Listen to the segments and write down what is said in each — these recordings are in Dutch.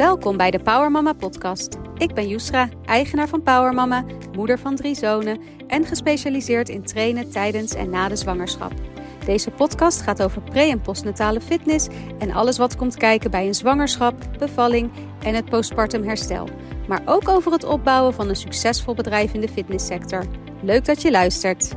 Welkom bij de Power Mama podcast. Ik ben Yusra, eigenaar van Power Mama, moeder van drie zonen en gespecialiseerd in trainen tijdens en na de zwangerschap. Deze podcast gaat over pre- en postnatale fitness en alles wat komt kijken bij een zwangerschap, bevalling en het postpartum herstel. Maar ook over het opbouwen van een succesvol bedrijf in de fitnesssector. Leuk dat je luistert.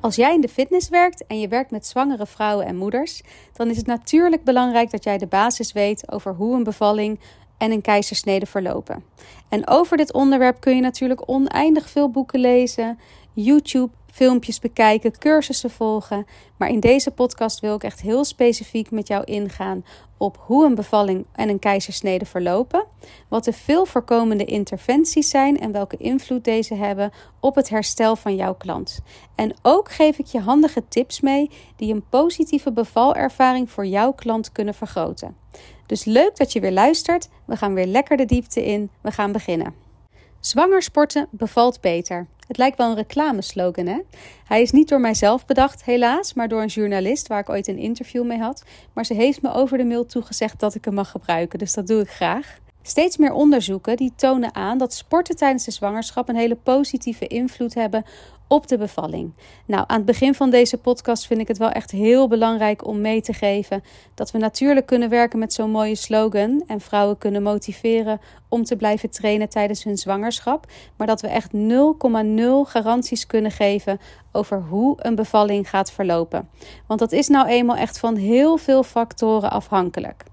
Als jij in de fitness werkt en je werkt met zwangere vrouwen en moeders, dan is het natuurlijk belangrijk dat jij de basis weet over hoe een bevalling en een keizersnede verlopen. En over dit onderwerp kun je natuurlijk oneindig veel boeken lezen, YouTube filmpjes bekijken, cursussen volgen. Maar in deze podcast wil ik echt heel specifiek met jou ingaan op hoe een bevalling en een keizersnede verlopen, wat de veel voorkomende interventies zijn en welke invloed deze hebben op het herstel van jouw klant. En ook geef ik je handige tips mee die een positieve bevalervaring voor jouw klant kunnen vergroten. Dus leuk dat je weer luistert. We gaan weer lekker de diepte in. We gaan beginnen. Zwanger sporten bevalt beter. Het lijkt wel een reclameslogan, hè? Hij is niet door mijzelf bedacht, helaas, maar door een journalist waar ik ooit een interview mee had. Maar ze heeft me over de mail toegezegd dat ik hem mag gebruiken, dus dat doe ik graag. Steeds meer onderzoeken die tonen aan dat sporten tijdens de zwangerschap een hele positieve invloed hebben op de bevalling. Nou, aan het begin van deze podcast vind ik het wel echt heel belangrijk om mee te geven dat we natuurlijk kunnen werken met zo'n mooie slogan en vrouwen kunnen motiveren om te blijven trainen tijdens hun zwangerschap, maar dat we echt 0,0 garanties kunnen geven over hoe een bevalling gaat verlopen. Want dat is nou eenmaal echt van heel veel factoren afhankelijk.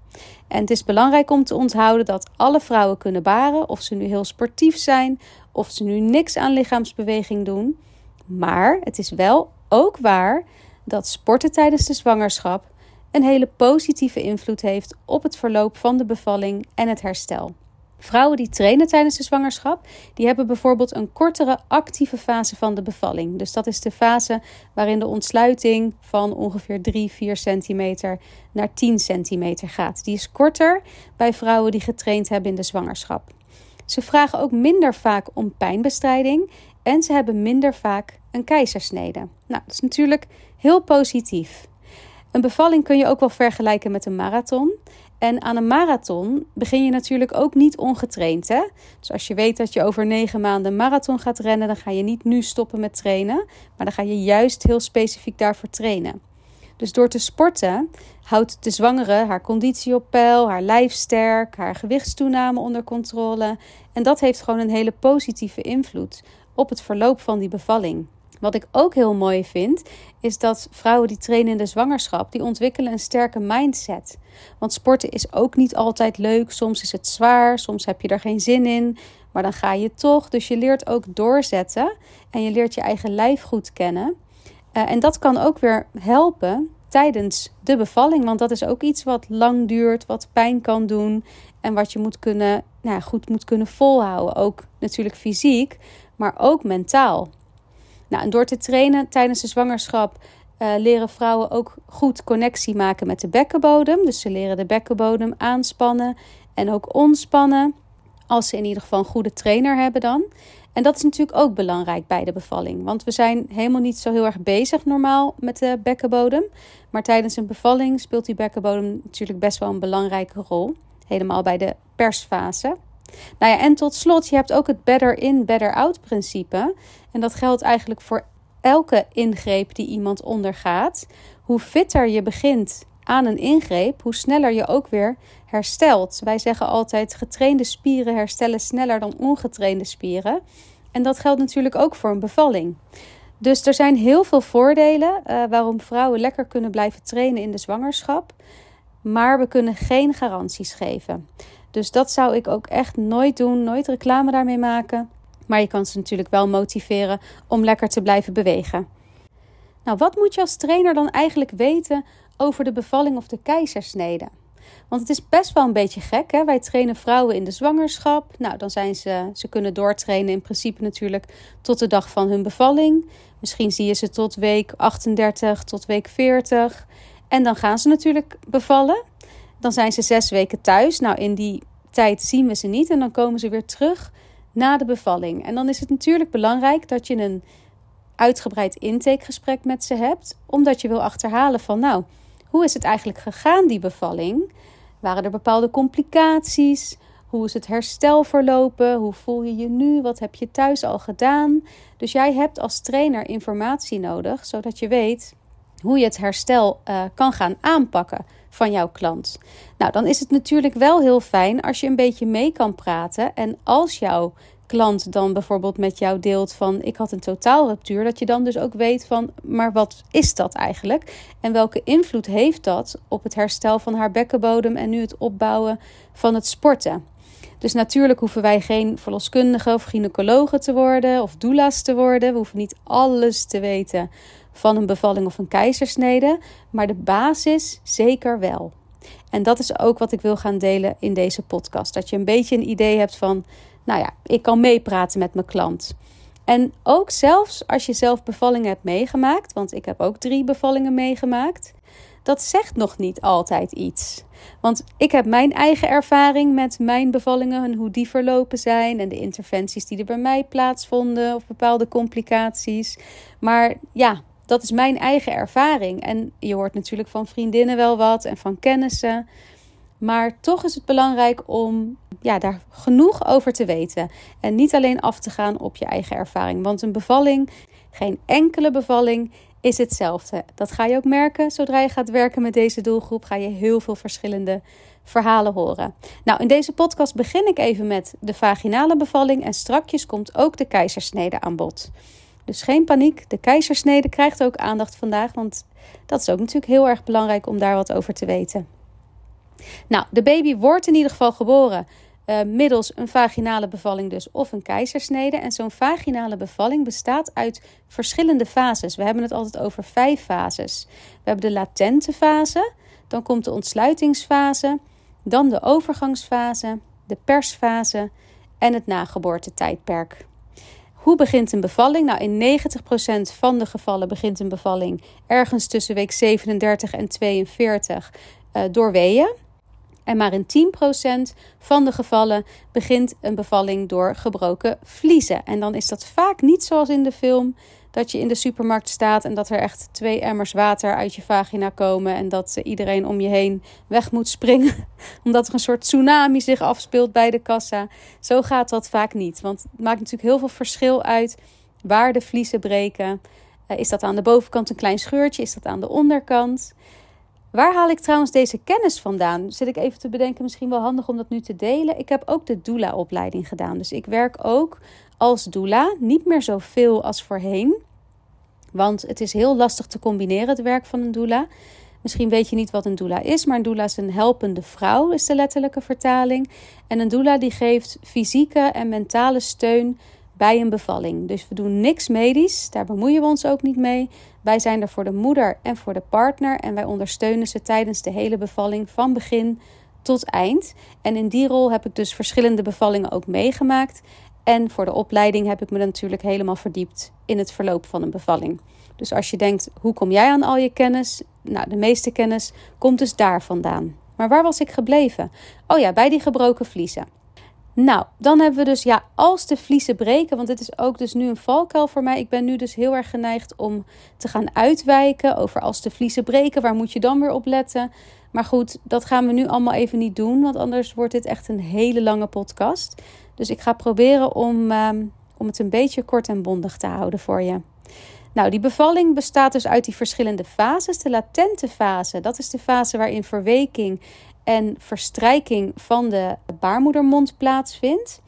En het is belangrijk om te onthouden dat alle vrouwen kunnen baren, of ze nu heel sportief zijn, of ze nu niks aan lichaamsbeweging doen. Maar het is wel ook waar dat sporten tijdens de zwangerschap een hele positieve invloed heeft op het verloop van de bevalling en het herstel. Vrouwen die trainen tijdens de zwangerschap, die hebben bijvoorbeeld een kortere actieve fase van de bevalling. Dus dat is de fase waarin de ontsluiting van ongeveer 3, 4 centimeter naar 10 centimeter gaat. Die is korter bij vrouwen die getraind hebben in de zwangerschap. Ze vragen ook minder vaak om pijnbestrijding en ze hebben minder vaak een keizersnede. Nou, dat is natuurlijk heel positief. Een bevalling kun je ook wel vergelijken met een marathon. En aan een marathon begin je natuurlijk ook niet ongetraind. Hè? Dus als je weet dat je over negen maanden marathon gaat rennen, dan ga je niet nu stoppen met trainen. Maar dan ga je juist heel specifiek daarvoor trainen. Dus door te sporten houdt de zwangere haar conditie op peil, haar lijf sterk, haar gewichtstoename onder controle. En dat heeft gewoon een hele positieve invloed op het verloop van die bevalling. Wat ik ook heel mooi vind, is dat vrouwen die trainen in de zwangerschap, die ontwikkelen een sterke mindset. Want sporten is ook niet altijd leuk. Soms is het zwaar, soms heb je er geen zin in, maar dan ga je toch. Dus je leert ook doorzetten en je leert je eigen lijf goed kennen. Uh, en dat kan ook weer helpen tijdens de bevalling, want dat is ook iets wat lang duurt, wat pijn kan doen en wat je moet kunnen, nou, goed moet kunnen volhouden. Ook natuurlijk fysiek, maar ook mentaal. Nou, en door te trainen tijdens de zwangerschap uh, leren vrouwen ook goed connectie maken met de bekkenbodem. Dus ze leren de bekkenbodem aanspannen en ook ontspannen. Als ze in ieder geval een goede trainer hebben dan. En dat is natuurlijk ook belangrijk bij de bevalling. Want we zijn helemaal niet zo heel erg bezig normaal met de bekkenbodem. Maar tijdens een bevalling speelt die bekkenbodem natuurlijk best wel een belangrijke rol. Helemaal bij de persfase. Nou ja, en tot slot, je hebt ook het better in, better out principe. En dat geldt eigenlijk voor elke ingreep die iemand ondergaat. Hoe fitter je begint aan een ingreep, hoe sneller je ook weer herstelt. Wij zeggen altijd: getrainde spieren herstellen sneller dan ongetrainde spieren. En dat geldt natuurlijk ook voor een bevalling. Dus er zijn heel veel voordelen uh, waarom vrouwen lekker kunnen blijven trainen in de zwangerschap. Maar we kunnen geen garanties geven. Dus dat zou ik ook echt nooit doen, nooit reclame daarmee maken. Maar je kan ze natuurlijk wel motiveren om lekker te blijven bewegen. Nou, wat moet je als trainer dan eigenlijk weten over de bevalling of de keizersnede? Want het is best wel een beetje gek. Hè? Wij trainen vrouwen in de zwangerschap. Nou, dan zijn ze, ze kunnen doortrainen in principe natuurlijk tot de dag van hun bevalling. Misschien zie je ze tot week 38, tot week 40. En dan gaan ze natuurlijk bevallen. Dan zijn ze zes weken thuis. Nou, in die tijd zien we ze niet. En dan komen ze weer terug na de bevalling. En dan is het natuurlijk belangrijk dat je een uitgebreid intakegesprek met ze hebt, omdat je wil achterhalen van nou, hoe is het eigenlijk gegaan die bevalling? Waren er bepaalde complicaties? Hoe is het herstel verlopen? Hoe voel je je nu? Wat heb je thuis al gedaan? Dus jij hebt als trainer informatie nodig, zodat je weet hoe je het herstel uh, kan gaan aanpakken van jouw klant. Nou, dan is het natuurlijk wel heel fijn als je een beetje mee kan praten. En als jouw klant dan bijvoorbeeld met jou deelt van ik had een totaalruptuur, dat je dan dus ook weet van maar wat is dat eigenlijk? En welke invloed heeft dat op het herstel van haar bekkenbodem en nu het opbouwen van het sporten? Dus natuurlijk hoeven wij geen verloskundige of gynaecologen te worden of doula's te worden. We hoeven niet alles te weten van een bevalling of een keizersnede, maar de basis zeker wel. En dat is ook wat ik wil gaan delen in deze podcast. Dat je een beetje een idee hebt van, nou ja, ik kan meepraten met mijn klant. En ook zelfs als je zelf bevallingen hebt meegemaakt, want ik heb ook drie bevallingen meegemaakt, dat zegt nog niet altijd iets. Want ik heb mijn eigen ervaring met mijn bevallingen en hoe die verlopen zijn en de interventies die er bij mij plaatsvonden of bepaalde complicaties. Maar ja, dat is mijn eigen ervaring. En je hoort natuurlijk van vriendinnen wel wat en van kennissen. Maar toch is het belangrijk om ja, daar genoeg over te weten. En niet alleen af te gaan op je eigen ervaring. Want een bevalling, geen enkele bevalling, is hetzelfde. Dat ga je ook merken zodra je gaat werken met deze doelgroep. Ga je heel veel verschillende verhalen horen. Nou, in deze podcast begin ik even met de vaginale bevalling. En strakjes komt ook de keizersnede aan bod. Dus geen paniek. De keizersnede krijgt ook aandacht vandaag. Want dat is ook natuurlijk heel erg belangrijk om daar wat over te weten. Nou, de baby wordt in ieder geval geboren uh, middels een vaginale bevalling dus of een keizersnede. En zo'n vaginale bevalling bestaat uit verschillende fases. We hebben het altijd over vijf fases. We hebben de latente fase, dan komt de ontsluitingsfase, dan de overgangsfase, de persfase en het nageboortetijdperk. Hoe begint een bevalling? Nou, in 90% van de gevallen begint een bevalling ergens tussen week 37 en 42 uh, door weeën. En maar in 10% van de gevallen begint een bevalling door gebroken vliezen. En dan is dat vaak niet zoals in de film dat je in de supermarkt staat en dat er echt twee emmers water uit je vagina komen en dat iedereen om je heen weg moet springen omdat er een soort tsunami zich afspeelt bij de kassa. Zo gaat dat vaak niet, want het maakt natuurlijk heel veel verschil uit waar de vliezen breken. Eh, is dat aan de bovenkant een klein scheurtje? Is dat aan de onderkant? Waar haal ik trouwens deze kennis vandaan? Zit ik even te bedenken, misschien wel handig om dat nu te delen. Ik heb ook de doula-opleiding gedaan. Dus ik werk ook als doula. Niet meer zoveel als voorheen. Want het is heel lastig te combineren, het werk van een doula. Misschien weet je niet wat een doula is, maar een doula is een helpende vrouw, is de letterlijke vertaling. En een doula die geeft fysieke en mentale steun bij een bevalling. Dus we doen niks medisch, daar bemoeien we ons ook niet mee. Wij zijn er voor de moeder en voor de partner en wij ondersteunen ze tijdens de hele bevalling van begin tot eind. En in die rol heb ik dus verschillende bevallingen ook meegemaakt. En voor de opleiding heb ik me natuurlijk helemaal verdiept in het verloop van een bevalling. Dus als je denkt, hoe kom jij aan al je kennis? Nou, de meeste kennis komt dus daar vandaan. Maar waar was ik gebleven? Oh ja, bij die gebroken vliezen. Nou, dan hebben we dus, ja, als de vliezen breken, want dit is ook dus nu een valkuil voor mij. Ik ben nu dus heel erg geneigd om te gaan uitwijken over als de vliezen breken, waar moet je dan weer op letten? Maar goed, dat gaan we nu allemaal even niet doen, want anders wordt dit echt een hele lange podcast. Dus ik ga proberen om, ehm, om het een beetje kort en bondig te houden voor je. Nou, die bevalling bestaat dus uit die verschillende fases. De latente fase, dat is de fase waarin verweking en verstrijking van de baarmoedermond plaatsvindt.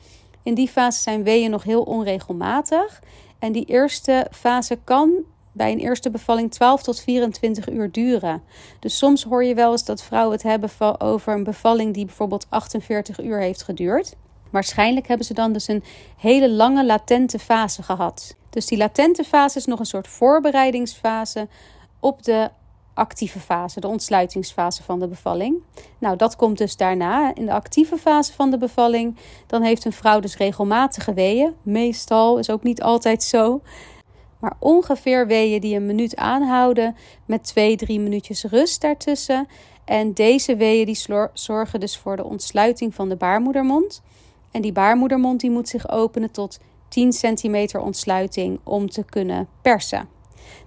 In die fase zijn weeën nog heel onregelmatig. En die eerste fase kan bij een eerste bevalling 12 tot 24 uur duren. Dus soms hoor je wel eens dat vrouwen het hebben over een bevalling die bijvoorbeeld 48 uur heeft geduurd. Waarschijnlijk hebben ze dan dus een hele lange latente fase gehad. Dus die latente fase is nog een soort voorbereidingsfase op de actieve fase, de ontsluitingsfase van de bevalling. Nou, dat komt dus daarna. In de actieve fase van de bevalling, dan heeft een vrouw dus regelmatige weeën. Meestal is ook niet altijd zo. Maar ongeveer weeën die een minuut aanhouden met twee, drie minuutjes rust daartussen. En deze weeën die zorgen dus voor de ontsluiting van de baarmoedermond. En die baarmoedermond die moet zich openen tot 10 centimeter ontsluiting om te kunnen persen.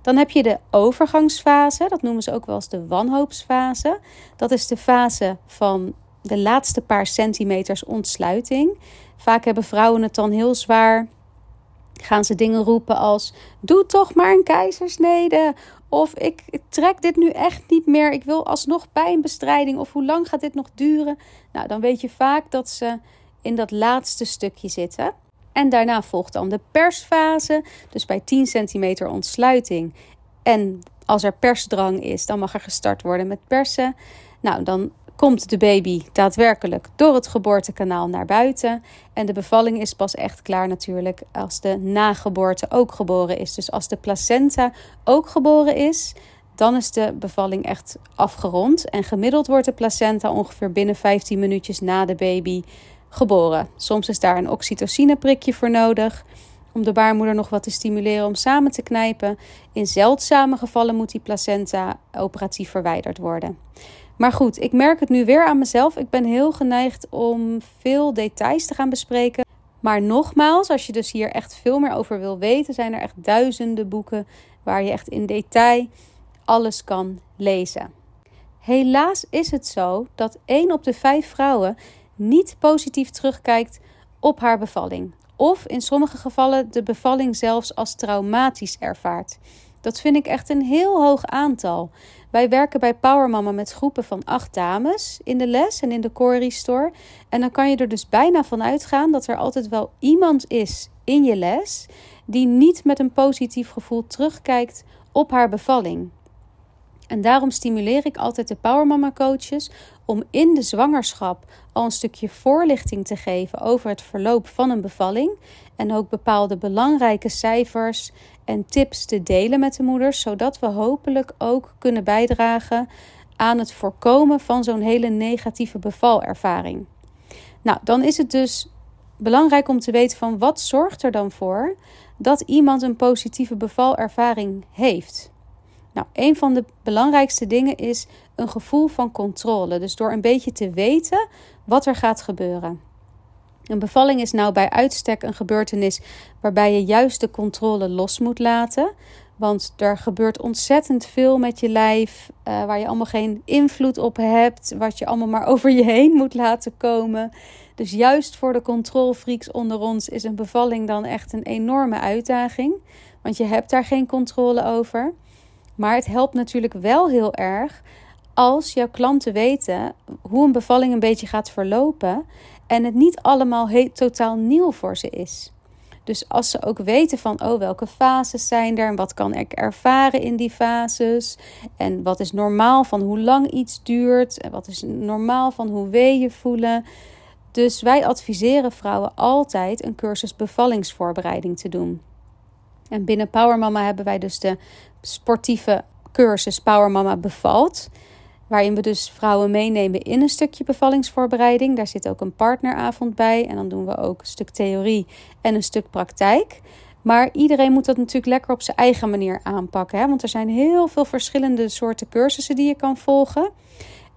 Dan heb je de overgangsfase, dat noemen ze ook wel eens de wanhoopsfase. Dat is de fase van de laatste paar centimeters ontsluiting. Vaak hebben vrouwen het dan heel zwaar. Gaan ze dingen roepen als: Doe toch maar een keizersnede. Of ik trek dit nu echt niet meer. Ik wil alsnog pijnbestrijding. Of hoe lang gaat dit nog duren? Nou, dan weet je vaak dat ze in dat laatste stukje zitten. En daarna volgt dan de persfase. Dus bij 10 centimeter ontsluiting. En als er persdrang is, dan mag er gestart worden met persen. Nou, dan komt de baby daadwerkelijk door het geboortekanaal naar buiten. En de bevalling is pas echt klaar natuurlijk als de nageboorte ook geboren is. Dus als de placenta ook geboren is, dan is de bevalling echt afgerond. En gemiddeld wordt de placenta ongeveer binnen 15 minuutjes na de baby geboren. Soms is daar een oxytocineprikje voor nodig om de baarmoeder nog wat te stimuleren om samen te knijpen. In zeldzame gevallen moet die placenta operatief verwijderd worden. Maar goed, ik merk het nu weer aan mezelf. Ik ben heel geneigd om veel details te gaan bespreken. Maar nogmaals, als je dus hier echt veel meer over wil weten, zijn er echt duizenden boeken waar je echt in detail alles kan lezen. Helaas is het zo dat 1 op de 5 vrouwen niet positief terugkijkt op haar bevalling. Of in sommige gevallen de bevalling zelfs als traumatisch ervaart. Dat vind ik echt een heel hoog aantal. Wij werken bij Power Mama met groepen van acht dames in de les en in de Core Restore. En dan kan je er dus bijna van uitgaan dat er altijd wel iemand is in je les die niet met een positief gevoel terugkijkt op haar bevalling. En daarom stimuleer ik altijd de Power Mama coaches om in de zwangerschap al een stukje voorlichting te geven over het verloop van een bevalling. En ook bepaalde belangrijke cijfers en tips te delen met de moeders, zodat we hopelijk ook kunnen bijdragen aan het voorkomen van zo'n hele negatieve bevalervaring. Nou, dan is het dus belangrijk om te weten van wat zorgt er dan voor dat iemand een positieve bevalervaring heeft. Nou, een van de belangrijkste dingen is een gevoel van controle. Dus door een beetje te weten wat er gaat gebeuren. Een bevalling is nou bij uitstek een gebeurtenis waarbij je juist de controle los moet laten. Want er gebeurt ontzettend veel met je lijf, uh, waar je allemaal geen invloed op hebt, wat je allemaal maar over je heen moet laten komen. Dus juist voor de controlfreaks onder ons is een bevalling dan echt een enorme uitdaging, want je hebt daar geen controle over. Maar het helpt natuurlijk wel heel erg als jouw klanten weten hoe een bevalling een beetje gaat verlopen en het niet allemaal totaal nieuw voor ze is. Dus als ze ook weten van, oh, welke fases zijn er en wat kan ik ervaren in die fases en wat is normaal van hoe lang iets duurt en wat is normaal van hoe weeën voelen. Dus wij adviseren vrouwen altijd een cursus bevallingsvoorbereiding te doen. En binnen Power Mama hebben wij dus de sportieve cursus Power Mama bevalt. Waarin we dus vrouwen meenemen in een stukje bevallingsvoorbereiding. Daar zit ook een partneravond bij. En dan doen we ook een stuk theorie en een stuk praktijk. Maar iedereen moet dat natuurlijk lekker op zijn eigen manier aanpakken. Hè? Want er zijn heel veel verschillende soorten cursussen die je kan volgen.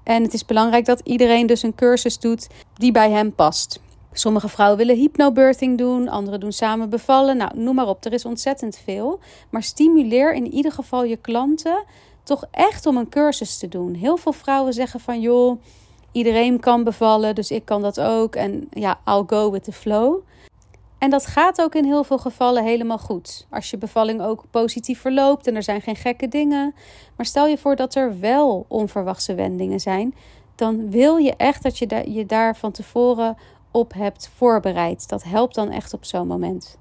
En het is belangrijk dat iedereen dus een cursus doet die bij hem past. Sommige vrouwen willen hypnobirthing doen, anderen doen samen bevallen. Nou, noem maar op, er is ontzettend veel. Maar stimuleer in ieder geval je klanten toch echt om een cursus te doen. Heel veel vrouwen zeggen van joh, iedereen kan bevallen, dus ik kan dat ook. En ja, I'll go with the flow. En dat gaat ook in heel veel gevallen helemaal goed. Als je bevalling ook positief verloopt en er zijn geen gekke dingen. Maar stel je voor dat er wel onverwachte wendingen zijn. Dan wil je echt dat je, je daar van tevoren op hebt voorbereid. Dat helpt dan echt op zo'n moment.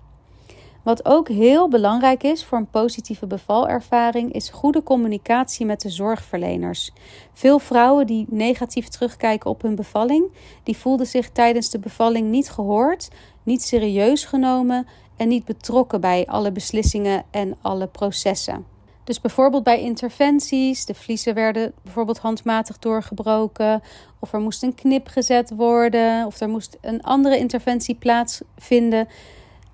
Wat ook heel belangrijk is voor een positieve bevalervaring is goede communicatie met de zorgverleners. Veel vrouwen die negatief terugkijken op hun bevalling, die voelden zich tijdens de bevalling niet gehoord, niet serieus genomen en niet betrokken bij alle beslissingen en alle processen. Dus bijvoorbeeld bij interventies, de vliezen werden bijvoorbeeld handmatig doorgebroken, of er moest een knip gezet worden, of er moest een andere interventie plaatsvinden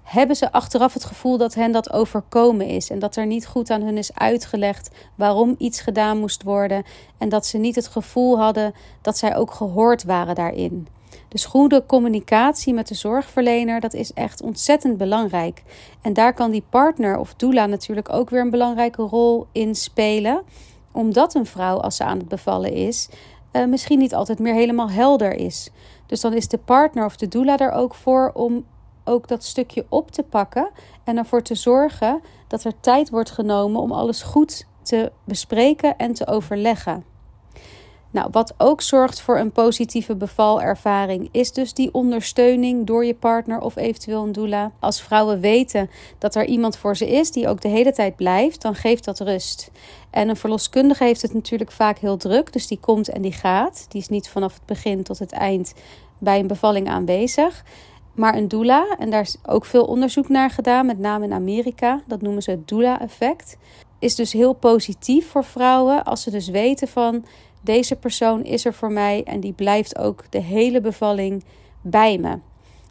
hebben ze achteraf het gevoel dat hen dat overkomen is en dat er niet goed aan hun is uitgelegd waarom iets gedaan moest worden en dat ze niet het gevoel hadden dat zij ook gehoord waren daarin. Dus goede communicatie met de zorgverlener, dat is echt ontzettend belangrijk. En daar kan die partner of doula natuurlijk ook weer een belangrijke rol in spelen. Omdat een vrouw, als ze aan het bevallen is, uh, misschien niet altijd meer helemaal helder is. Dus dan is de partner of de doula er ook voor om ook dat stukje op te pakken en ervoor te zorgen dat er tijd wordt genomen om alles goed te bespreken en te overleggen. Nou, wat ook zorgt voor een positieve bevalervaring is dus die ondersteuning door je partner of eventueel een doula. Als vrouwen weten dat er iemand voor ze is die ook de hele tijd blijft, dan geeft dat rust. En een verloskundige heeft het natuurlijk vaak heel druk, dus die komt en die gaat. Die is niet vanaf het begin tot het eind bij een bevalling aanwezig. Maar een doula, en daar is ook veel onderzoek naar gedaan, met name in Amerika, dat noemen ze het doula-effect, is dus heel positief voor vrouwen als ze dus weten van deze persoon is er voor mij en die blijft ook de hele bevalling bij me.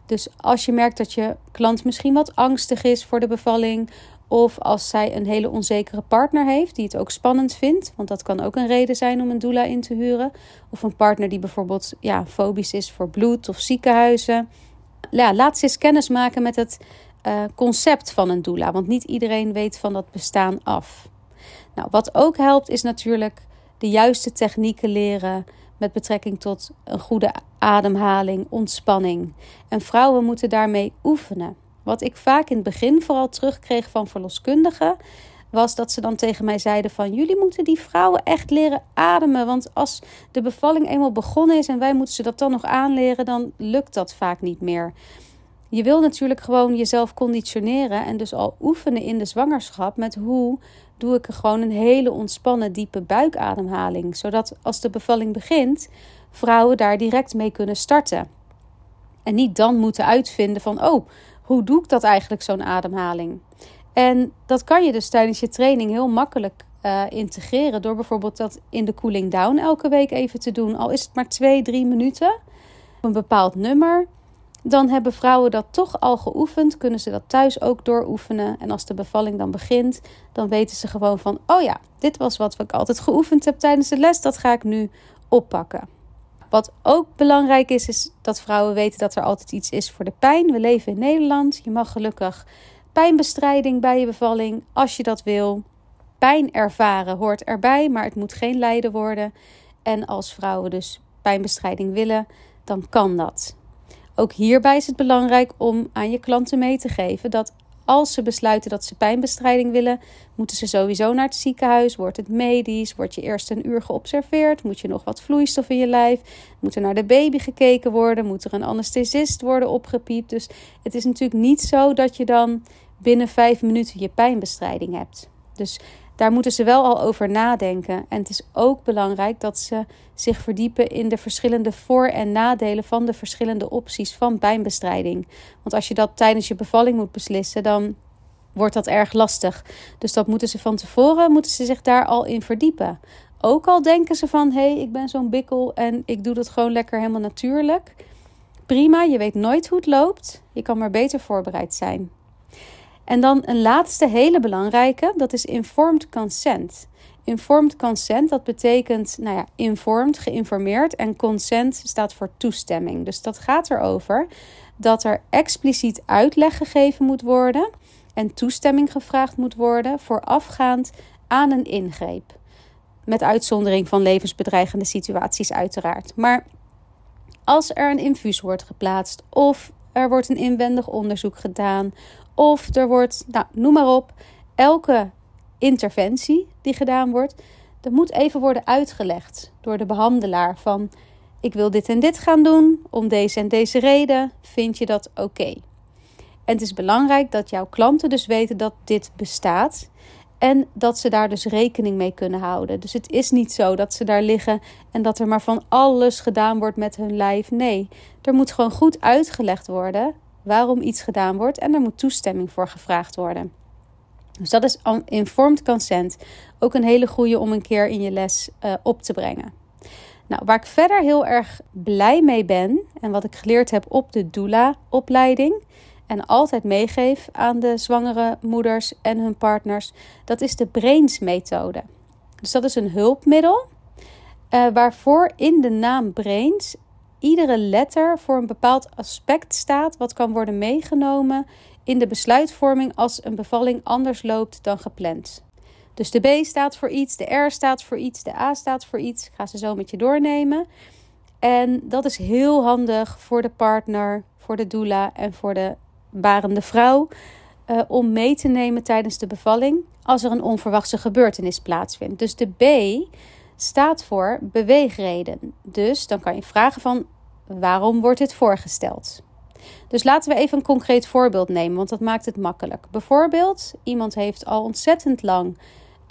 Dus als je merkt dat je klant misschien wat angstig is voor de bevalling, of als zij een hele onzekere partner heeft die het ook spannend vindt, want dat kan ook een reden zijn om een doula in te huren, of een partner die bijvoorbeeld ja, fobisch is voor bloed of ziekenhuizen. Ja, laat ze eens kennis maken met het uh, concept van een doula, want niet iedereen weet van dat bestaan af. Nou, wat ook helpt is natuurlijk de juiste technieken leren met betrekking tot een goede ademhaling, ontspanning. En vrouwen moeten daarmee oefenen. Wat ik vaak in het begin vooral terugkreeg van verloskundigen, was dat ze dan tegen mij zeiden van jullie moeten die vrouwen echt leren ademen, want als de bevalling eenmaal begonnen is en wij moeten ze dat dan nog aanleren, dan lukt dat vaak niet meer. Je wil natuurlijk gewoon jezelf conditioneren en dus al oefenen in de zwangerschap met hoe doe ik er gewoon een hele ontspannen diepe buikademhaling, zodat als de bevalling begint, vrouwen daar direct mee kunnen starten. En niet dan moeten uitvinden van oh, hoe doe ik dat eigenlijk zo'n ademhaling? En dat kan je dus tijdens je training heel makkelijk uh, integreren door bijvoorbeeld dat in de cooling down elke week even te doen, al is het maar twee, drie minuten, een bepaald nummer dan hebben vrouwen dat toch al geoefend, kunnen ze dat thuis ook dooroefenen. En als de bevalling dan begint, dan weten ze gewoon van: oh ja, dit was wat ik altijd geoefend heb tijdens de les, dat ga ik nu oppakken. Wat ook belangrijk is, is dat vrouwen weten dat er altijd iets is voor de pijn. We leven in Nederland. Je mag gelukkig pijnbestrijding bij je bevalling als je dat wil. Pijn ervaren hoort erbij, maar het moet geen lijden worden. En als vrouwen dus pijnbestrijding willen, dan kan dat. Ook hierbij is het belangrijk om aan je klanten mee te geven dat als ze besluiten dat ze pijnbestrijding willen, moeten ze sowieso naar het ziekenhuis. Wordt het medisch? Wordt je eerst een uur geobserveerd? Moet je nog wat vloeistof in je lijf? Moet er naar de baby gekeken worden? Moet er een anesthesist worden opgepiept? Dus het is natuurlijk niet zo dat je dan binnen vijf minuten je pijnbestrijding hebt. Dus daar moeten ze wel al over nadenken. En het is ook belangrijk dat ze zich verdiepen in de verschillende voor- en nadelen van de verschillende opties van pijnbestrijding. Want als je dat tijdens je bevalling moet beslissen, dan wordt dat erg lastig. Dus dat moeten ze van tevoren, moeten ze zich daar al in verdiepen. Ook al denken ze van, hé, hey, ik ben zo'n bikkel en ik doe dat gewoon lekker helemaal natuurlijk. Prima, je weet nooit hoe het loopt. Je kan maar beter voorbereid zijn. En dan een laatste hele belangrijke, dat is informed consent. Informed consent, dat betekent, nou ja, informed, geïnformeerd. En consent staat voor toestemming. Dus dat gaat erover dat er expliciet uitleg gegeven moet worden en toestemming gevraagd moet worden voorafgaand aan een ingreep. Met uitzondering van levensbedreigende situaties, uiteraard. Maar als er een infuus wordt geplaatst of er wordt een inwendig onderzoek gedaan of er wordt, nou, noem maar op, elke interventie die gedaan wordt, dat moet even worden uitgelegd door de behandelaar van ik wil dit en dit gaan doen om deze en deze reden. Vind je dat oké? En het is belangrijk dat jouw klanten dus weten dat dit bestaat en dat ze daar dus rekening mee kunnen houden. Dus het is niet zo dat ze daar liggen en dat er maar van alles gedaan wordt met hun lijf. Nee, er moet gewoon goed uitgelegd worden waarom iets gedaan wordt en er moet toestemming voor gevraagd worden. Dus dat is informed consent. Ook een hele goede om een keer in je les uh, op te brengen. Nou, waar ik verder heel erg blij mee ben en wat ik geleerd heb op de doula-opleiding en altijd meegeef aan de zwangere moeders en hun partners, dat is de Brains-methode. Dus dat is een hulpmiddel uh, waarvoor in de naam Brains iedere letter voor een bepaald aspect staat wat kan worden meegenomen in de besluitvorming als een bevalling anders loopt dan gepland. Dus de B staat voor iets, de R staat voor iets, de A staat voor iets. Ik ga ze zo met je doornemen. En dat is heel handig voor de partner, voor de doula en voor de barende vrouw. Uh, om mee te nemen tijdens de bevalling als er een onverwachte gebeurtenis plaatsvindt. Dus de B staat voor beweegreden. Dus dan kan je vragen van waarom wordt dit voorgesteld? Dus laten we even een concreet voorbeeld nemen, want dat maakt het makkelijk. Bijvoorbeeld, iemand heeft al ontzettend lang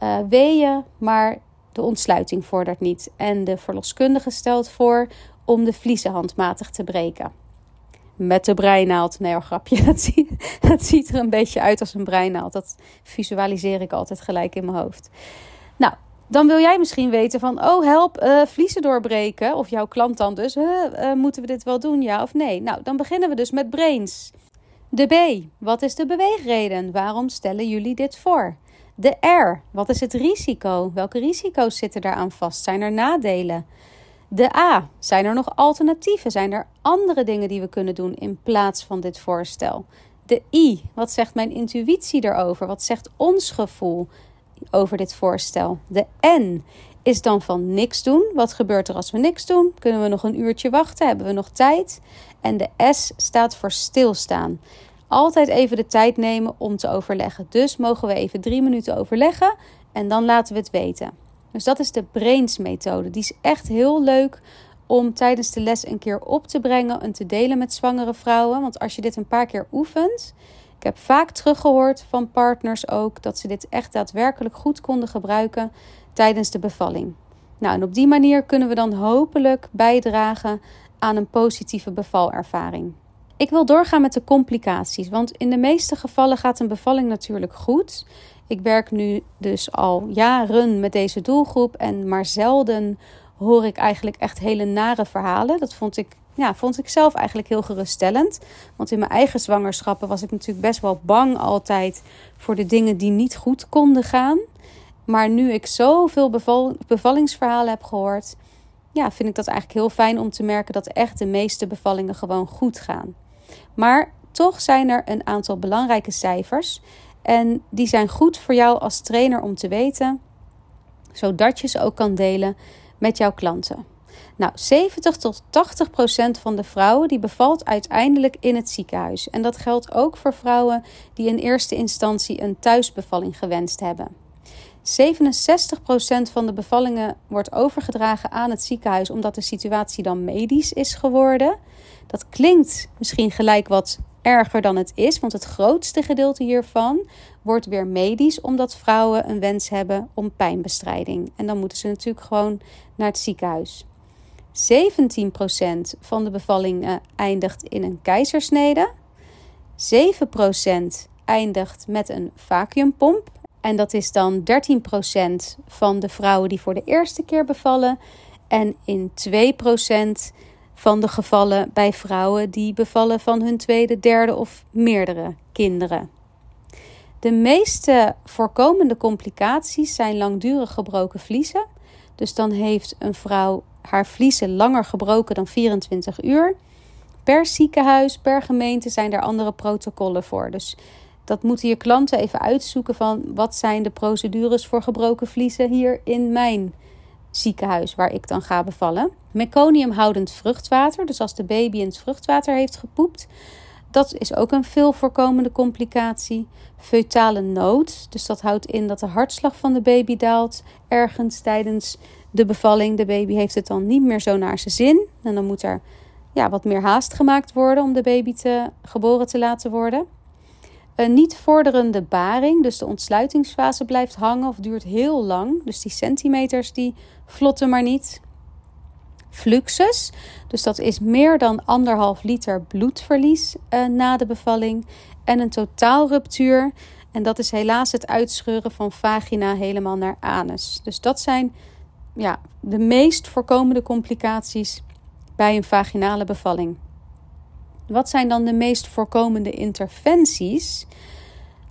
uh, weeën, maar de ontsluiting vordert niet. En de verloskundige stelt voor om de vliezen handmatig te breken. Met de breinaald. Nee, grapje. Dat dat ziet er een beetje uit als een breinaald. Dat visualiseer ik altijd gelijk in mijn hoofd. Nou, dan wil jij misschien weten van, oh help, uh, vliezen doorbreken. Of jouw klant dan dus, uh, moeten we dit wel doen, ja of nee? Nou, dan beginnen we dus met brains. De B, wat is de beweegreden? Waarom stellen jullie dit voor? De R, wat is het risico? Welke risico's zitten daaraan vast? Zijn er nadelen? De A, zijn er nog alternatieven? Zijn er andere dingen die we kunnen doen in plaats van dit voorstel? De I, wat zegt mijn intuïtie erover? Wat zegt ons gevoel over dit voorstel? De N is dan van niks doen. Wat gebeurt er als we niks doen? Kunnen we nog een uurtje wachten? Hebben we nog tijd? En de S staat voor stilstaan altijd even de tijd nemen om te overleggen. Dus mogen we even drie minuten overleggen en dan laten we het weten. Dus dat is de Brains methode. Die is echt heel leuk om tijdens de les een keer op te brengen en te delen met zwangere vrouwen. Want als je dit een paar keer oefent, ik heb vaak teruggehoord van partners ook dat ze dit echt daadwerkelijk goed konden gebruiken tijdens de bevalling. Nou, en op die manier kunnen we dan hopelijk bijdragen aan een positieve bevalervaring. Ik wil doorgaan met de complicaties, want in de meeste gevallen gaat een bevalling natuurlijk goed. Ik werk nu dus al jaren met deze doelgroep en maar zelden hoor ik eigenlijk echt hele nare verhalen. Dat vond ik, ja, vond ik zelf eigenlijk heel geruststellend. Want in mijn eigen zwangerschappen was ik natuurlijk best wel bang altijd voor de dingen die niet goed konden gaan. Maar nu ik zoveel beval, bevallingsverhalen heb gehoord, ja, vind ik dat eigenlijk heel fijn om te merken dat echt de meeste bevallingen gewoon goed gaan. Maar toch zijn er een aantal belangrijke cijfers. En die zijn goed voor jou als trainer om te weten, zodat je ze ook kan delen met jouw klanten. Nou, 70 tot 80 procent van de vrouwen die bevalt uiteindelijk in het ziekenhuis. En dat geldt ook voor vrouwen die in eerste instantie een thuisbevalling gewenst hebben. 67 procent van de bevallingen wordt overgedragen aan het ziekenhuis omdat de situatie dan medisch is geworden. Dat klinkt misschien gelijk wat erger dan het is, want het grootste gedeelte hiervan wordt weer medisch, omdat vrouwen een wens hebben om pijnbestrijding. En dan moeten ze natuurlijk gewoon naar het ziekenhuis. 17% van de bevallingen eindigt in een keizersnede. 7% eindigt met een vacuümpomp. En dat is dan 13% van de vrouwen die voor de eerste keer bevallen. En in 2% van de gevallen bij vrouwen die bevallen van hun tweede, derde of meerdere kinderen. De meeste voorkomende complicaties zijn langdurig gebroken vliezen. Dus dan heeft een vrouw haar vliezen langer gebroken dan 24 uur. Per ziekenhuis, per gemeente zijn er andere protocollen voor. Dus dat moeten je klanten even uitzoeken van wat zijn de procedures voor gebroken vliezen hier in mijn ziekenhuis waar ik dan ga bevallen. Meconiumhoudend vruchtwater, dus als de baby in het vruchtwater heeft gepoept. Dat is ook een veel voorkomende complicatie. Feutale nood, dus dat houdt in dat de hartslag van de baby daalt ergens tijdens de bevalling. De baby heeft het dan niet meer zo naar zijn zin. En dan moet er ja, wat meer haast gemaakt worden om de baby te, geboren te laten worden. Een niet vorderende baring, dus de ontsluitingsfase blijft hangen of duurt heel lang. Dus die centimeters die vlotten maar niet. Fluxus, dus dat is meer dan anderhalf liter bloedverlies uh, na de bevalling. En een totaalruptuur, en dat is helaas het uitscheuren van vagina helemaal naar anus. Dus dat zijn ja, de meest voorkomende complicaties bij een vaginale bevalling. Wat zijn dan de meest voorkomende interventies?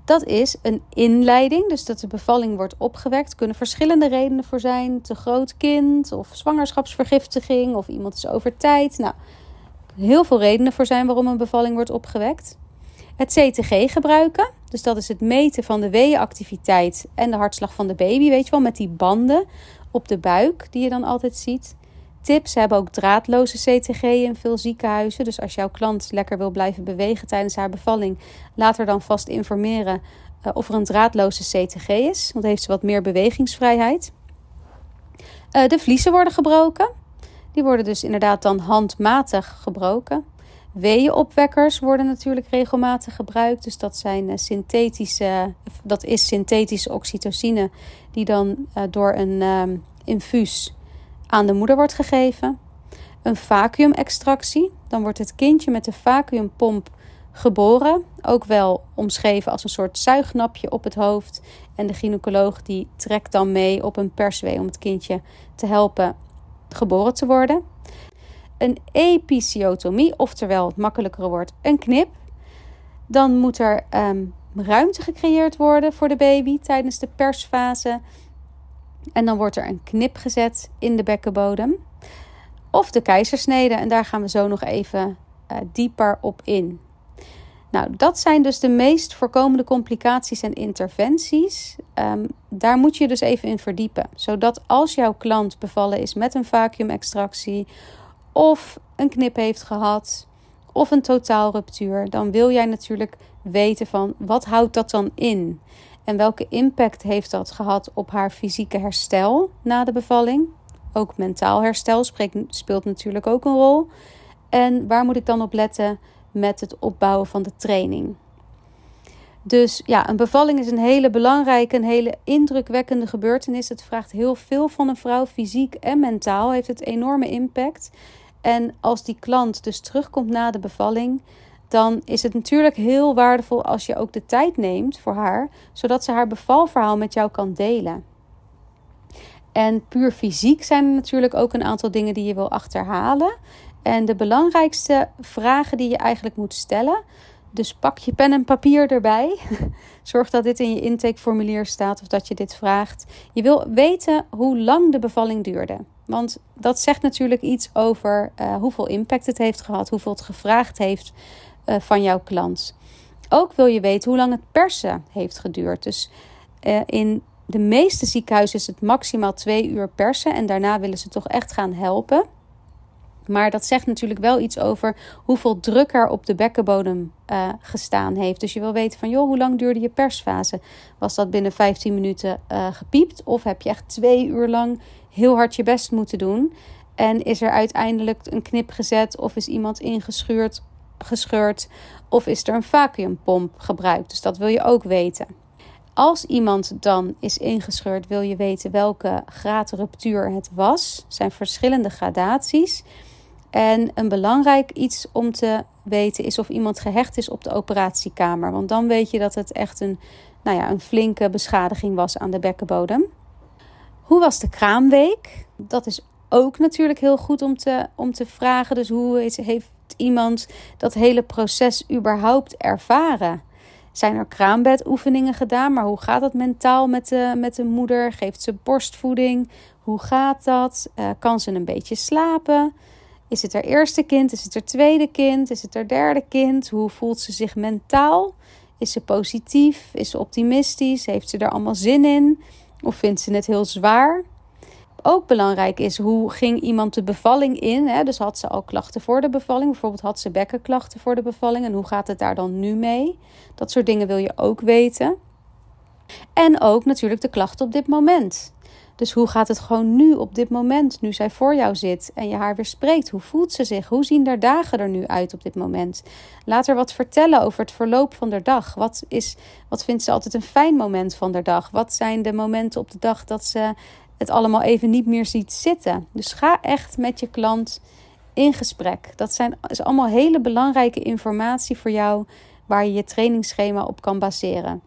Dat is een inleiding, dus dat de bevalling wordt opgewekt. Kunnen verschillende redenen voor zijn: te groot kind, of zwangerschapsvergiftiging, of iemand is over tijd. Nou, heel veel redenen voor zijn waarom een bevalling wordt opgewekt. Het CTG gebruiken, dus dat is het meten van de weeënactiviteit en de hartslag van de baby, weet je wel, met die banden op de buik die je dan altijd ziet. Tips hebben ook draadloze CTG in veel ziekenhuizen. Dus als jouw klant lekker wil blijven bewegen tijdens haar bevalling, laat er dan vast informeren uh, of er een draadloze CTG is. Want heeft ze wat meer bewegingsvrijheid. Uh, de vliezen worden gebroken. Die worden dus inderdaad dan handmatig gebroken. Weeënopwekkers worden natuurlijk regelmatig gebruikt. Dus dat zijn uh, synthetische, dat is synthetische oxytocine die dan uh, door een uh, infuus aan de moeder wordt gegeven. Een vacuümextractie. Dan wordt het kindje met de vacuümpomp geboren. Ook wel omschreven als een soort zuignapje op het hoofd. En de gynaecoloog die trekt dan mee op een perswee om het kindje te helpen geboren te worden. Een episiotomie, oftewel het makkelijkere woord, een knip. Dan moet er um, ruimte gecreëerd worden voor de baby tijdens de persfase. En dan wordt er een knip gezet in de bekkenbodem. Of de keizersnede. En daar gaan we zo nog even uh, dieper op in. Nou, dat zijn dus de meest voorkomende complicaties en interventies. Um, daar moet je dus even in verdiepen. Zodat als jouw klant bevallen is met een vacuümextractie of een knip heeft gehad of een totaalruptuur, dan wil jij natuurlijk weten van wat houdt dat dan in? En welke impact heeft dat gehad op haar fysieke herstel na de bevalling? Ook mentaal herstel speelt natuurlijk ook een rol. En waar moet ik dan op letten met het opbouwen van de training? Dus ja, een bevalling is een hele belangrijke, een hele indrukwekkende gebeurtenis. Het vraagt heel veel van een vrouw, fysiek en mentaal heeft het enorme impact. En als die klant dus terugkomt na de bevalling, dan is het natuurlijk heel waardevol als je ook de tijd neemt voor haar, zodat ze haar bevalverhaal met jou kan delen. En puur fysiek zijn er natuurlijk ook een aantal dingen die je wil achterhalen. En de belangrijkste vragen die je eigenlijk moet stellen. Dus pak je pen en papier erbij. Zorg dat dit in je intakeformulier staat of dat je dit vraagt. Je wil weten hoe lang de bevalling duurde. Want dat zegt natuurlijk iets over uh, hoeveel impact het heeft gehad, hoeveel het gevraagd heeft van jouw klant. Ook wil je weten hoe lang het persen heeft geduurd. Dus uh, in de meeste ziekenhuizen is het maximaal twee uur persen en daarna willen ze toch echt gaan helpen. Maar dat zegt natuurlijk wel iets over hoeveel druk er op de bekkenbodem uh, gestaan heeft. Dus je wil weten van, joh, hoe lang duurde je persfase? Was dat binnen 15 minuten gepiept? Of heb je echt twee uur lang heel hard je best moeten doen? En is er uiteindelijk een knip gezet? Of is iemand ingescheurd? Gescheurd, of is er een vacuümpomp gebruikt? Dus dat wil je ook weten. Als iemand dan is ingescheurd, wil je weten welke graad ruptuur het was. Er zijn verschillende gradaties. En een belangrijk iets om te weten is of iemand gehecht is op de operatiekamer. Want dan weet je dat het echt een, nou ja, een flinke beschadiging was aan de bekkenbodem. Hoe was de kraamweek? Dat is ook natuurlijk heel goed om te, om te vragen. Dus hoe heeft iemand dat hele proces überhaupt ervaren? Zijn er kraambedoefeningen gedaan? Maar hoe gaat het mentaal met de, met de moeder? Geeft ze borstvoeding? Hoe gaat dat? Uh, kan ze een beetje slapen? Is het haar eerste kind? Is het haar tweede kind? Is het haar derde kind? Hoe voelt ze zich mentaal? Is ze positief? Is ze optimistisch? Heeft ze er allemaal zin in? Of vindt ze het heel zwaar? Ook belangrijk is hoe ging iemand de bevalling in? Hè? Dus had ze al klachten voor de bevalling? Bijvoorbeeld had ze bekkenklachten voor de bevalling? En hoe gaat het daar dan nu mee? Dat soort dingen wil je ook weten. En ook natuurlijk de klachten op dit moment. Dus hoe gaat het gewoon nu op dit moment, nu zij voor jou zit en je haar weer spreekt? Hoe voelt ze zich? Hoe zien haar dagen er nu uit op dit moment? Laat haar wat vertellen over het verloop van de dag. Wat, is, wat vindt ze altijd een fijn moment van de dag? Wat zijn de momenten op de dag dat ze het allemaal even niet meer ziet zitten? Dus ga echt met je klant in gesprek. Dat zijn, is allemaal hele belangrijke informatie voor jou waar je je trainingsschema op kan baseren.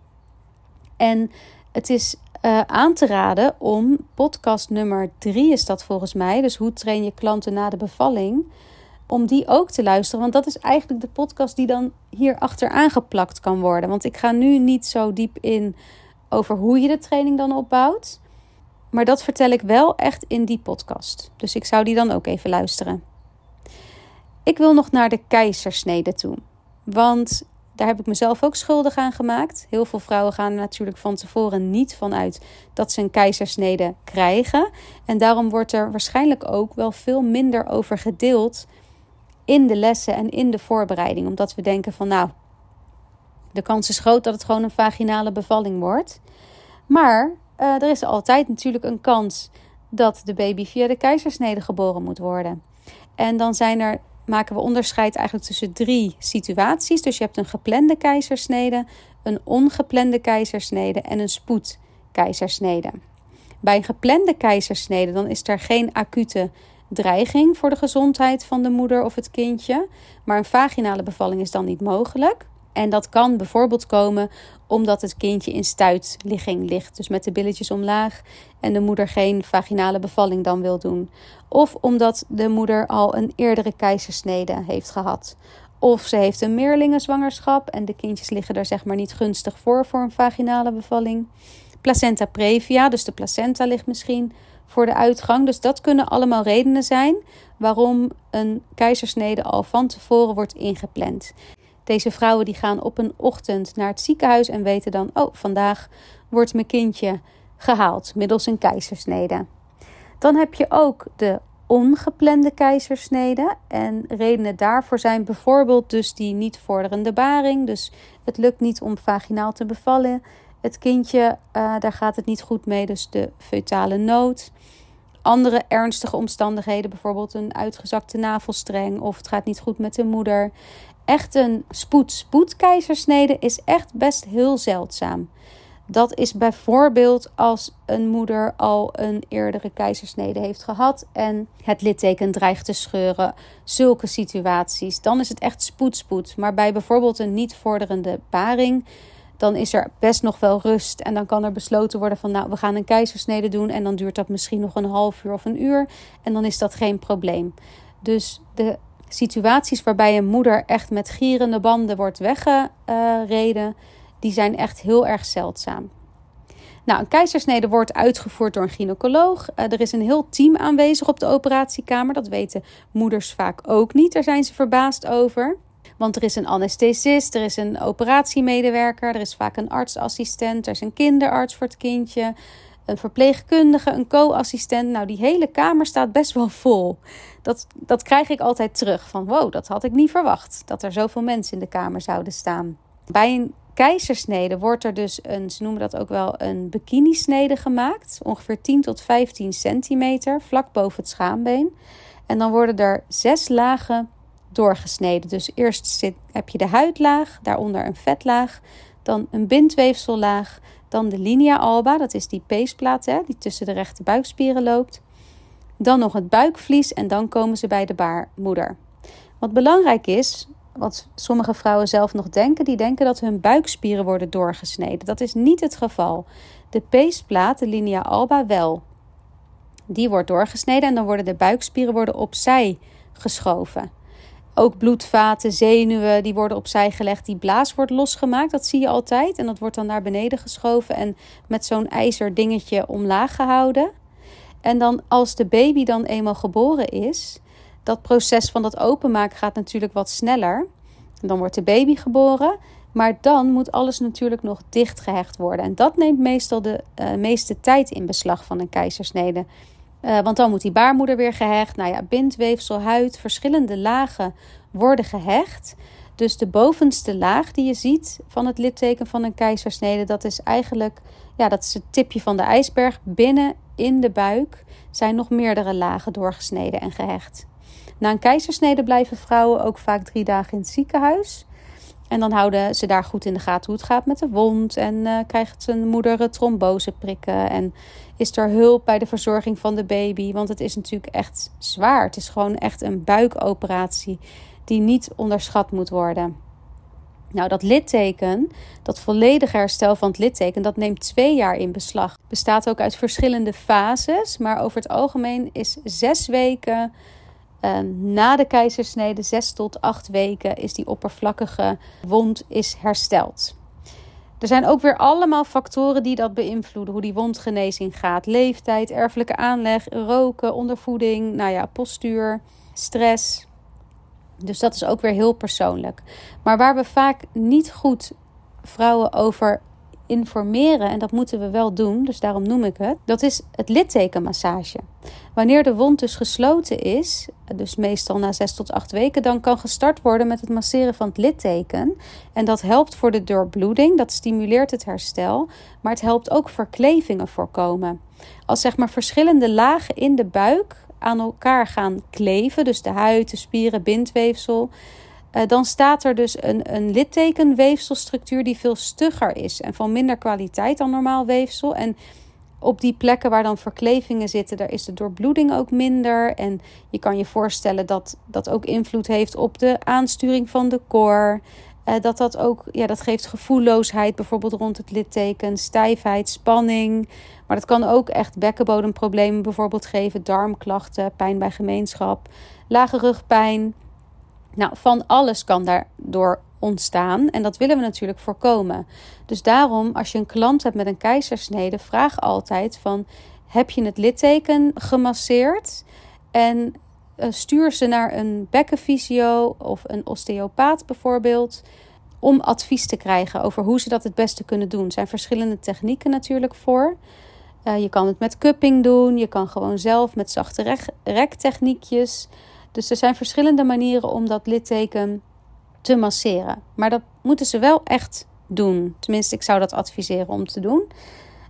En het is uh, aan te raden om podcast nummer drie is dat volgens mij. Dus hoe train je klanten na de bevalling? om die ook te luisteren. Want dat is eigenlijk de podcast die dan hier achteraan geplakt kan worden. Want ik ga nu niet zo diep in over hoe je de training dan opbouwt. Maar dat vertel ik wel echt in die podcast. Dus ik zou die dan ook even luisteren. Ik wil nog naar de keizersnede toe. Want daar heb ik mezelf ook schuldig aan gemaakt. Heel veel vrouwen gaan er natuurlijk van tevoren niet vanuit dat ze een keizersnede krijgen. En daarom wordt er waarschijnlijk ook wel veel minder over gedeeld in de lessen en in de voorbereiding. Omdat we denken van nou, de kans is groot dat het gewoon een vaginale bevalling wordt. Maar uh, er is altijd natuurlijk een kans dat de baby via de keizersnede geboren moet worden. En dan zijn er, maken we onderscheid eigenlijk tussen drie situaties. Dus je hebt een geplande keizersnede, een ongeplande keizersnede en een spoedkeizersnede. Bij een geplande keizersnede dan is er geen acute dreiging voor de gezondheid van de moeder of het kindje, maar een vaginale bevalling is dan niet mogelijk. En dat kan bijvoorbeeld komen omdat het kindje in stuitligging ligt, dus met de billetjes omlaag en de moeder geen vaginale bevalling dan wil doen. Of omdat de moeder al een eerdere keizersnede heeft gehad. Of ze heeft een meerlingenzwangerschap en de kindjes liggen daar zeg maar niet gunstig voor voor een vaginale bevalling. Placenta previa, dus de placenta ligt misschien voor de uitgang. Dus dat kunnen allemaal redenen zijn waarom een keizersnede al van tevoren wordt ingepland. Deze vrouwen die gaan op een ochtend naar het ziekenhuis en weten dan: oh, vandaag wordt mijn kindje gehaald middels een keizersnede. Dan heb je ook de ongeplande keizersnede. En redenen daarvoor zijn bijvoorbeeld dus die niet vorderende baring. Dus het lukt niet om vaginaal te bevallen. Het kindje, uh, daar gaat het niet goed mee, dus de feutale nood. Andere ernstige omstandigheden, bijvoorbeeld een uitgezakte navelstreng of het gaat niet goed met de moeder echt een spoed-spoedkeizersnede is echt best heel zeldzaam. Dat is bijvoorbeeld als een moeder al een eerdere keizersnede heeft gehad en het litteken dreigt te scheuren. Zulke situaties. Dan is het echt spoed-spoed. Maar bij bijvoorbeeld een niet vorderende baring, dan is er best nog wel rust. En dan kan er besloten worden van nou, we gaan een keizersnede doen. En dan duurt dat misschien nog een half uur of een uur. En dan is dat geen probleem. Dus de situaties waarbij een moeder echt met gierende banden wordt weggereden, die zijn echt heel erg zeldzaam. Nou, een keizersnede wordt uitgevoerd door een gynaecoloog. Uh, er is een heel team aanwezig op de operatiekamer. Dat weten moeders vaak ook niet. Daar zijn ze verbaasd over. Want er is een anesthesist, er is een operatiemedewerker, er is vaak een artsassistent, er is een kinderarts voor het kindje, een verpleegkundige, een co-assistent. Nou, die hele kamer staat best wel vol. Dat, dat krijg ik altijd terug. Van wow, dat had ik niet verwacht. Dat er zoveel mensen in de kamer zouden staan. Bij een keizersnede wordt er dus een, ze noemen dat ook wel een bikinisnede gemaakt. Ongeveer 10 tot 15 centimeter, vlak boven het schaambeen. En dan worden er zes lagen doorgesneden. Dus eerst zit, heb je de huidlaag, daaronder een vetlaag, dan een bindweefsellaag, dan de linea alba, dat is die peesplaat hè, die tussen de rechte buikspieren loopt. Dan nog het buikvlies en dan komen ze bij de baarmoeder. Wat belangrijk is, wat sommige vrouwen zelf nog denken, die denken dat hun buikspieren worden doorgesneden. Dat is niet het geval. De peesplaat, de linea alba, wel. Die wordt doorgesneden en dan worden de buikspieren worden opzij geschoven. Ook bloedvaten, zenuwen, die worden opzij gelegd. Die blaas wordt losgemaakt, dat zie je altijd. En dat wordt dan naar beneden geschoven en met zo'n ijzer dingetje omlaag gehouden. En dan als de baby dan eenmaal geboren is, dat proces van dat openmaken gaat natuurlijk wat sneller. Dan wordt de baby geboren, maar dan moet alles natuurlijk nog dichtgehecht worden. En dat neemt meestal de uh, meeste tijd in beslag van een keizersnede. Uh, want dan moet die baarmoeder weer gehecht. Nou ja, bindweefsel, huid, verschillende lagen worden gehecht. Dus de bovenste laag die je ziet van het litteken van een keizersnede, dat is eigenlijk ja, dat is het tipje van de ijsberg. Binnen in de buik zijn nog meerdere lagen doorgesneden en gehecht. Na een keizersnede blijven vrouwen ook vaak drie dagen in het ziekenhuis. En dan houden ze daar goed in de gaten hoe het gaat met de wond. En uh, krijgt zijn moeder trombose prikken. En is er hulp bij de verzorging van de baby. Want het is natuurlijk echt zwaar. Het is gewoon echt een buikoperatie die niet onderschat moet worden. Nou, dat litteken, dat volledige herstel van het litteken, dat neemt twee jaar in beslag. Bestaat ook uit verschillende fases, maar over het algemeen is zes weken Ehm, na de keizersnede, 6 tot 8 weken, is die oppervlakkige wond is hersteld. Er zijn ook weer allemaal factoren die dat beïnvloeden. Hoe die wondgenezing gaat. Leeftijd, erfelijke aanleg, roken, ondervoeding, nou ja, postuur, stress. Dus dat is ook weer heel persoonlijk. Maar waar we vaak niet goed vrouwen over informeren, en dat moeten we wel doen, dus daarom noem ik het, dat is het littekenmassage. Wanneer de wond dus gesloten is, dus meestal na 6 tot 8 weken, dan kan gestart worden met het masseren van het litteken. En dat helpt voor de doorbloeding, dat stimuleert het herstel, maar het helpt ook verklevingen voorkomen. Als zeg maar verschillende lagen in de buik aan elkaar gaan kleven, dus de huid, de spieren, bindweefsel, uh, dan staat er dus een, een littekenweefselstructuur die veel stugger is en van minder kwaliteit dan normaal weefsel. En op die plekken waar dan verklevingen zitten, daar is de doorbloeding ook minder. En je kan je voorstellen dat dat ook invloed heeft op de aansturing van de koor. Uh, dat dat ook, ja, dat geeft gevoelloosheid bijvoorbeeld rond het litteken, stijfheid, spanning. Maar dat kan ook echt bekkenbodemproblemen bijvoorbeeld geven, darmklachten, pijn bij gemeenschap, lage rugpijn. Nou, van alles kan daardoor ontstaan en dat willen we natuurlijk voorkomen. Dus daarom, als je een klant hebt met een keizersnede, vraag altijd van heb je het litteken gemasseerd? En uh, stuur ze naar een bekkenfysio of een osteopaat bijvoorbeeld om advies te krijgen over hoe ze dat het beste kunnen doen. Er zijn verschillende technieken natuurlijk voor. Uh, je kan het met cupping doen, je kan gewoon zelf met zachte rektechniekjes. Dus er zijn verschillende manieren om dat litteken te masseren. Maar dat moeten ze wel echt doen. Tenminste, ik zou dat adviseren om te doen.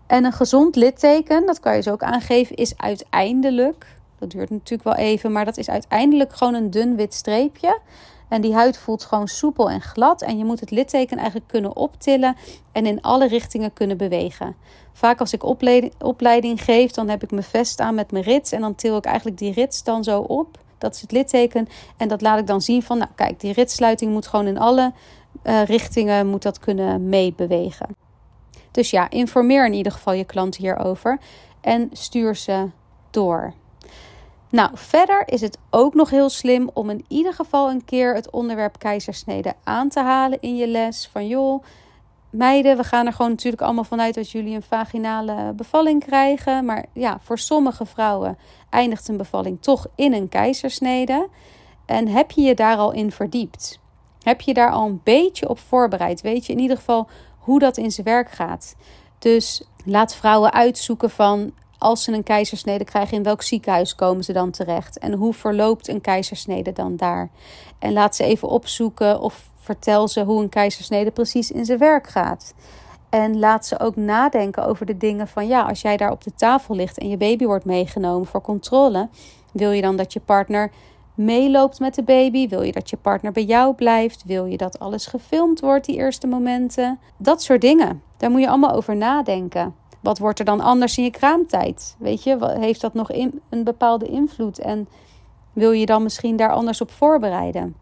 En een gezond litteken, dat kan je zo ook aangeven, is uiteindelijk, dat duurt natuurlijk wel even, maar dat is uiteindelijk gewoon een dun wit streepje. En die huid voelt gewoon soepel en glad. En je moet het litteken eigenlijk kunnen optillen en in alle richtingen kunnen bewegen. Vaak als ik opleiding, opleiding geef, dan heb ik mijn vest aan met mijn rits. En dan til ik eigenlijk die rits dan zo op. Dat is het litteken. En dat laat ik dan zien van, nou kijk, die ritsluiting moet gewoon in alle uh, richtingen moet dat kunnen meebewegen. Dus ja, informeer in ieder geval je klant hierover en stuur ze door. Nou, verder is het ook nog heel slim om in ieder geval een keer het onderwerp keizersnede aan te halen in je les. Van joh, meiden, we gaan er gewoon natuurlijk allemaal vanuit dat jullie een vaginale bevalling krijgen. Maar ja, voor sommige vrouwen eindigt een bevalling toch in een keizersnede. En heb je je daar al in verdiept? Heb je daar al een beetje op voorbereid? Weet je in ieder geval hoe dat in zijn werk gaat? Dus laat vrouwen uitzoeken van als ze een keizersnede krijgen, in welk ziekenhuis komen ze dan terecht? En hoe verloopt een keizersnede dan daar? En laat ze even opzoeken of vertel ze hoe een keizersnede precies in zijn werk gaat. En laat ze ook nadenken over de dingen van ja, als jij daar op de tafel ligt en je baby wordt meegenomen voor controle, wil je dan dat je partner meeloopt met de baby? Wil je dat je partner bij jou blijft? Wil je dat alles gefilmd wordt, die eerste momenten? Dat soort dingen. Daar moet je allemaal over nadenken. Wat wordt er dan anders in je kraamtijd? Weet je, heeft dat nog een bepaalde invloed? En wil je dan misschien daar anders op voorbereiden?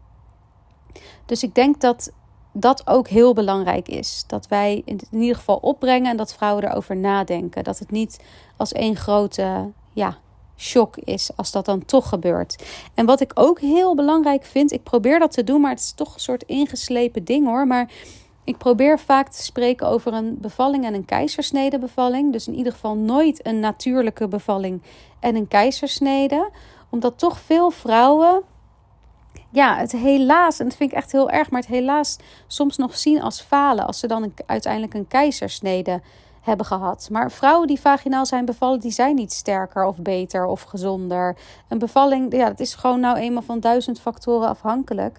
Dus ik denk dat dat ook heel belangrijk is. Dat wij in ieder geval opbrengen en dat vrouwen erover nadenken. Dat het niet als één grote ja, shock is als dat dan toch gebeurt. En wat ik ook heel belangrijk vind, ik probeer dat te doen, maar het is toch een soort ingeslepen ding hoor. Maar ik probeer vaak te spreken over een bevalling en een keizersnede bevalling. Dus in ieder geval nooit een natuurlijke bevalling en een keizersnede. Omdat toch veel vrouwen ja, het helaas, en dat vind ik echt heel erg, maar het helaas soms nog zien als falen als ze dan een, uiteindelijk een keizersnede hebben gehad. Maar vrouwen die vaginaal zijn bevallen, die zijn niet sterker of beter of gezonder. Een bevalling, ja, dat is gewoon nou eenmaal van duizend factoren afhankelijk.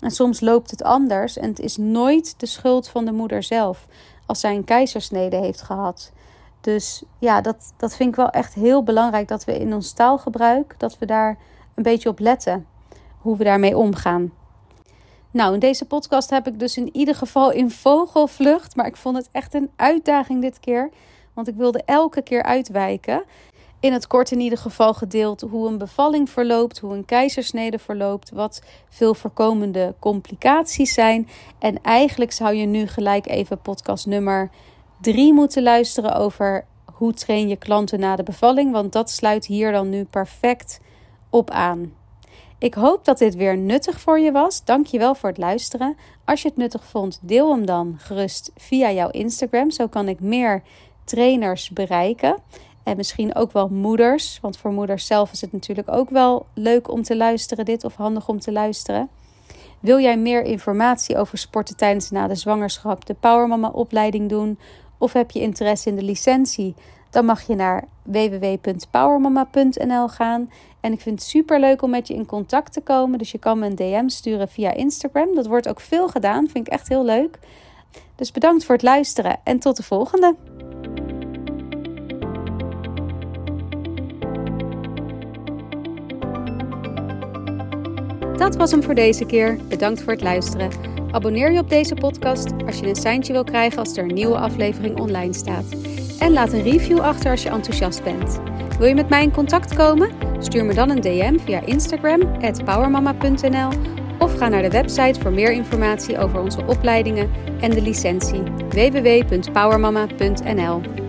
En soms loopt het anders en het is nooit de schuld van de moeder zelf als zij een keizersnede heeft gehad. Dus ja, dat, dat vind ik wel echt heel belangrijk dat we in ons taalgebruik, dat we daar een beetje op letten hoe we daarmee omgaan. Nou, in deze podcast heb ik dus in ieder geval in vogelvlucht, maar ik vond het echt een uitdaging dit keer, want ik wilde elke keer uitwijken. In het kort in ieder geval gedeeld hoe een bevalling verloopt, hoe een keizersnede verloopt, wat veel voorkomende complicaties zijn. En eigenlijk zou je nu gelijk even podcast nummer 3 moeten luisteren over hoe train je klanten na de bevalling, want dat sluit hier dan nu perfect op aan. Ik hoop dat dit weer nuttig voor je was. Dank je wel voor het luisteren. Als je het nuttig vond, deel hem dan gerust via jouw Instagram. Zo kan ik meer trainers bereiken. En misschien ook wel moeders. Want voor moeders zelf is het natuurlijk ook wel leuk om te luisteren, dit of handig om te luisteren. Wil jij meer informatie over sporten tijdens na de zwangerschap, de Powermama opleiding doen? Of heb je interesse in de licentie? Dan mag je naar www.powermama.nl gaan. En ik vind het super leuk om met je in contact te komen. Dus je kan me een DM sturen via Instagram. Dat wordt ook veel gedaan. Vind ik echt heel leuk. Dus bedankt voor het luisteren en tot de volgende. Dat was hem voor deze keer. Bedankt voor het luisteren. Abonneer je op deze podcast als je een seintje wil krijgen als er een nieuwe aflevering online staat. En laat een review achter als je enthousiast bent. Wil je met mij in contact komen? Stuur me dan een DM via Instagram powermama.nl of ga naar de website voor meer informatie over onze opleidingen en de licentie www.powermama.nl.